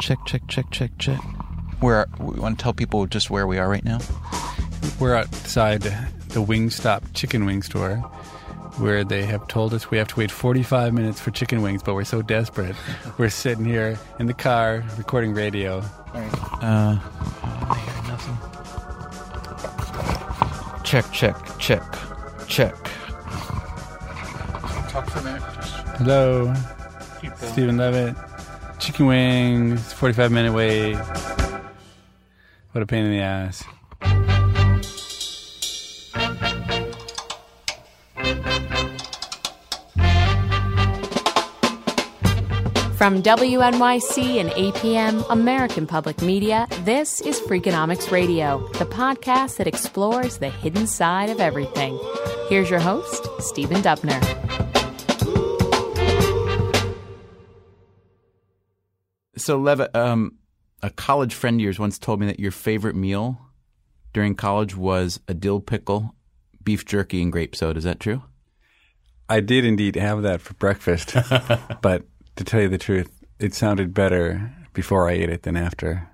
Check, check, check, check, check. Where we want to tell people just where we are right now. We're outside the Wingstop chicken wing store where they have told us we have to wait 45 minutes for chicken wings, but we're so desperate. we're sitting here in the car recording radio. Uh, I hear nothing. Check, check, check, check. Talk for a minute. Hello, Steven Levitt. Chicken wings, 45 minute wait. What a pain in the ass. From WNYC and APM, American Public Media, this is Freakonomics Radio, the podcast that explores the hidden side of everything. Here's your host, Stephen Dubner. So, Levitt, um, a college friend of yours once told me that your favorite meal during college was a dill pickle, beef jerky, and grape soda. Is that true? I did indeed have that for breakfast, but to tell you the truth, it sounded better before I ate it than after.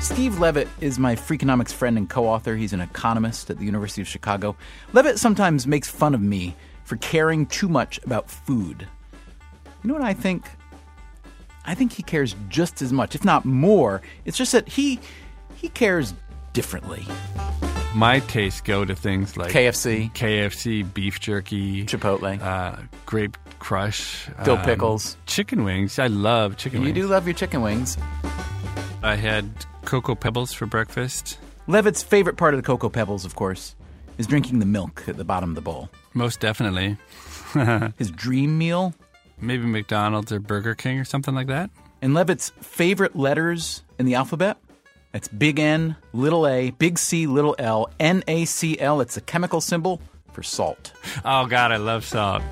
Steve Levitt is my Freakonomics friend and co author. He's an economist at the University of Chicago. Levitt sometimes makes fun of me for caring too much about food. You know what I think? I think he cares just as much, if not more. It's just that he he cares differently. My tastes go to things like KFC, KFC, beef jerky, Chipotle, uh, grape crush, dill um, pickles. chicken wings. I love chicken You wings. You do love your chicken wings. I had cocoa pebbles for breakfast. Levitt's favorite part of the Cocoa Pebbles, of course, is drinking the milk at the bottom of the bowl. Most definitely. His dream meal Maybe McDonald's or Burger King or something like that. And Levitt's favorite letters in the alphabet? It's big N, little a, big C, little L, N A C L. It's a chemical symbol for salt. Oh God, I love salt.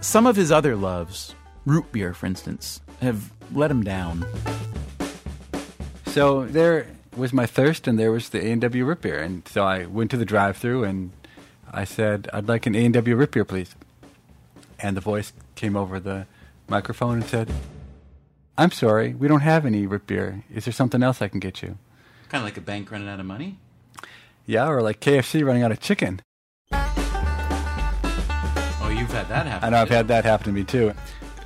Some of his other loves, root beer for instance, have let him down. So there was my thirst, and there was the A and W root beer, and so I went to the drive-through and I said, "I'd like an A and W root beer, please." And the voice came over the microphone and said, "I'm sorry, we don't have any root beer. Is there something else I can get you?" Kind of like a bank running out of money. Yeah, or like KFC running out of chicken. Oh, you've had that happen. I know I've had that happen to me too.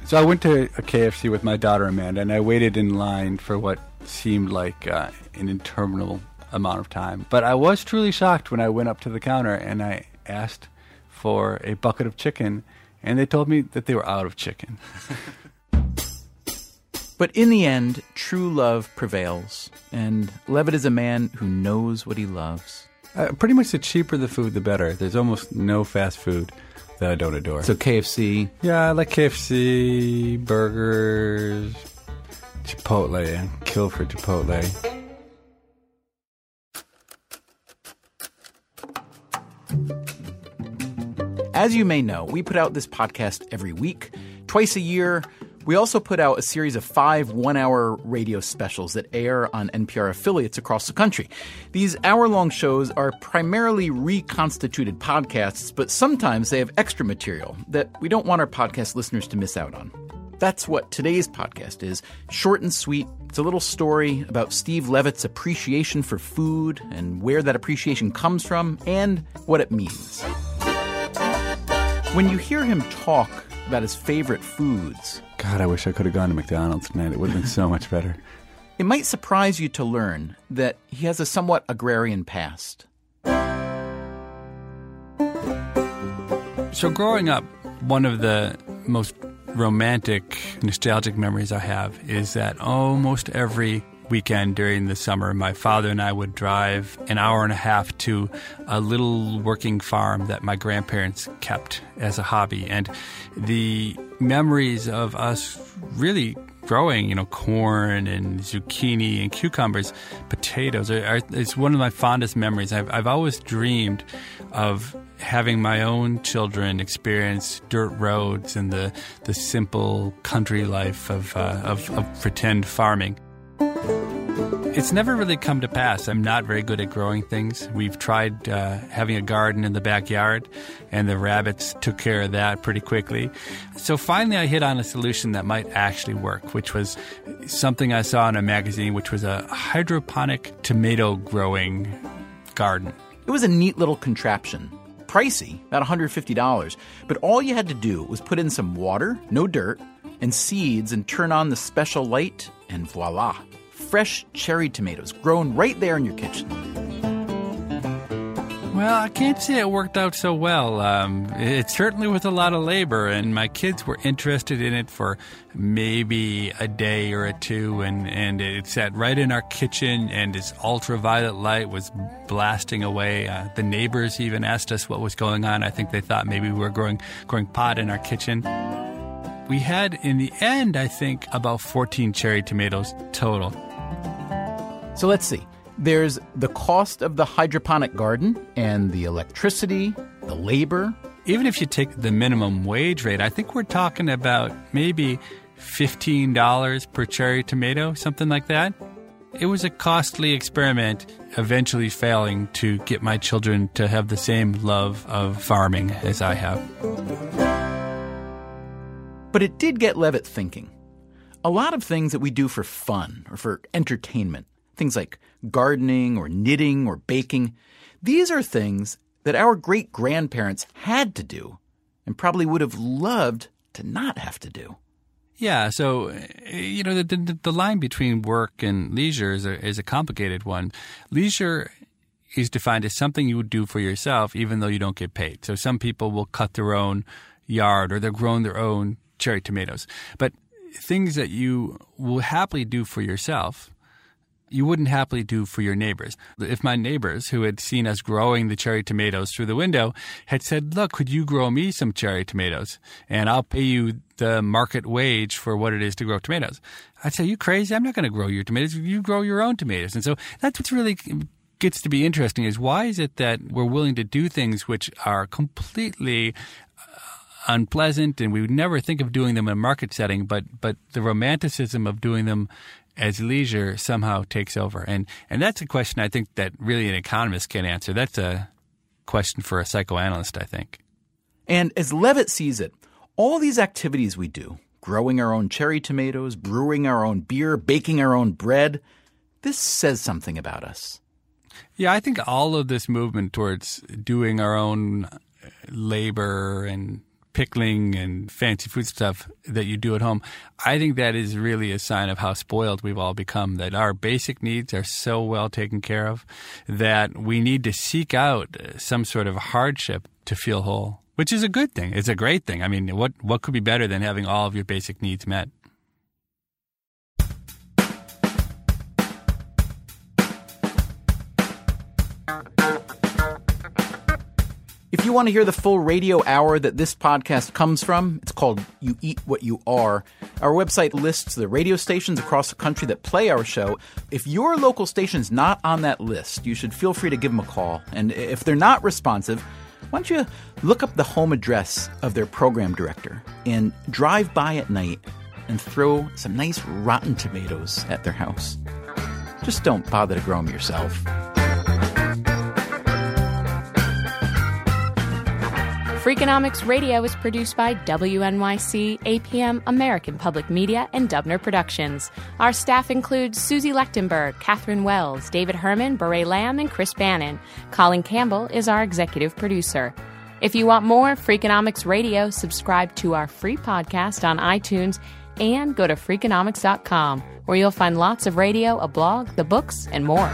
So I went to a KFC with my daughter Amanda, and I waited in line for what seemed like uh, an interminable amount of time. But I was truly shocked when I went up to the counter and I asked for a bucket of chicken, and they told me that they were out of chicken. But in the end, true love prevails, and Levitt is a man who knows what he loves. Uh, pretty much the cheaper the food, the better. There's almost no fast food that I don't adore. So KFC, yeah, I like KFC, burgers, Chipotle. I kill for Chipotle. As you may know, we put out this podcast every week, twice a year. We also put out a series of five one hour radio specials that air on NPR affiliates across the country. These hour long shows are primarily reconstituted podcasts, but sometimes they have extra material that we don't want our podcast listeners to miss out on. That's what today's podcast is short and sweet. It's a little story about Steve Levitt's appreciation for food and where that appreciation comes from and what it means. When you hear him talk about his favorite foods, God, I wish I could have gone to McDonald's tonight. It would have been so much better. it might surprise you to learn that he has a somewhat agrarian past. So, growing up, one of the most romantic, nostalgic memories I have is that almost every weekend during the summer, my father and I would drive an hour and a half to a little working farm that my grandparents kept as a hobby. And the memories of us really growing, you know, corn and zucchini and cucumbers, potatoes, are, are, it's one of my fondest memories. I've, I've always dreamed of having my own children experience dirt roads and the, the simple country life of, uh, of, of pretend farming. It's never really come to pass. I'm not very good at growing things. We've tried uh, having a garden in the backyard, and the rabbits took care of that pretty quickly. So finally, I hit on a solution that might actually work, which was something I saw in a magazine, which was a hydroponic tomato growing garden. It was a neat little contraption. Pricey, about $150, but all you had to do was put in some water, no dirt, and seeds and turn on the special light, and voila fresh cherry tomatoes grown right there in your kitchen. Well, I can't say it worked out so well. Um, it certainly was a lot of labor, and my kids were interested in it for maybe a day or a two, and, and it sat right in our kitchen, and its ultraviolet light was blasting away. Uh, the neighbors even asked us what was going on. I think they thought maybe we were growing, growing pot in our kitchen. We had, in the end, I think, about 14 cherry tomatoes total. So let's see. There's the cost of the hydroponic garden and the electricity, the labor. Even if you take the minimum wage rate, I think we're talking about maybe $15 per cherry tomato, something like that. It was a costly experiment, eventually failing to get my children to have the same love of farming as I have. But it did get Levitt thinking. A lot of things that we do for fun or for entertainment things like gardening or knitting or baking. These are things that our great grandparents had to do and probably would have loved to not have to do. Yeah, so eh, you know the, the, the line between work and leisure is a, is a complicated one. Leisure is defined as something you would do for yourself, even though you don't get paid. So some people will cut their own yard or they're growing their own cherry tomatoes, but things that you will happily do for yourself you wouldn't happily do for your neighbors. If my neighbors, who had seen us growing the cherry tomatoes through the window, had said, Look, could you grow me some cherry tomatoes? And I'll pay you the market wage for what it is to grow tomatoes. I'd say, You crazy? I'm not going to grow your tomatoes. You grow your own tomatoes. And so that's what's really gets to be interesting is why is it that we're willing to do things which are completely unpleasant and we would never think of doing them in a market setting, but but the romanticism of doing them as leisure somehow takes over. And and that's a question I think that really an economist can answer. That's a question for a psychoanalyst, I think. And as Levitt sees it, all these activities we do, growing our own cherry tomatoes, brewing our own beer, baking our own bread, this says something about us. Yeah, I think all of this movement towards doing our own labor and pickling and fancy food stuff that you do at home, I think that is really a sign of how spoiled we've all become. That our basic needs are so well taken care of that we need to seek out uh, some sort of hardship to feel whole, which is a good thing. It's a great thing. I mean, what, what could be better than having all of your basic needs met? If you want to hear the full radio hour that this podcast comes from, it's called You Eat What You Are. Our website lists the radio stations across the country that play our show. If your local station's not on that list, you should feel free to give them a call. And if they're not responsive, why don't you look up the home address of their program director and drive by at night and throw some nice rotten tomatoes at their house? Just don't bother to grow them yourself. Freakonomics Radio is produced by WNYC, APM, American Public Media, and Dubner Productions. Our staff includes Susie Lechtenberg, Catherine Wells, David Herman, Bourree Lam, and Chris Bannon. Colin Campbell is our executive producer. If you want more Freakonomics Radio, subscribe to our free podcast on iTunes and go to Freakonomics.com, where you'll find lots of radio, a blog, the books, and more.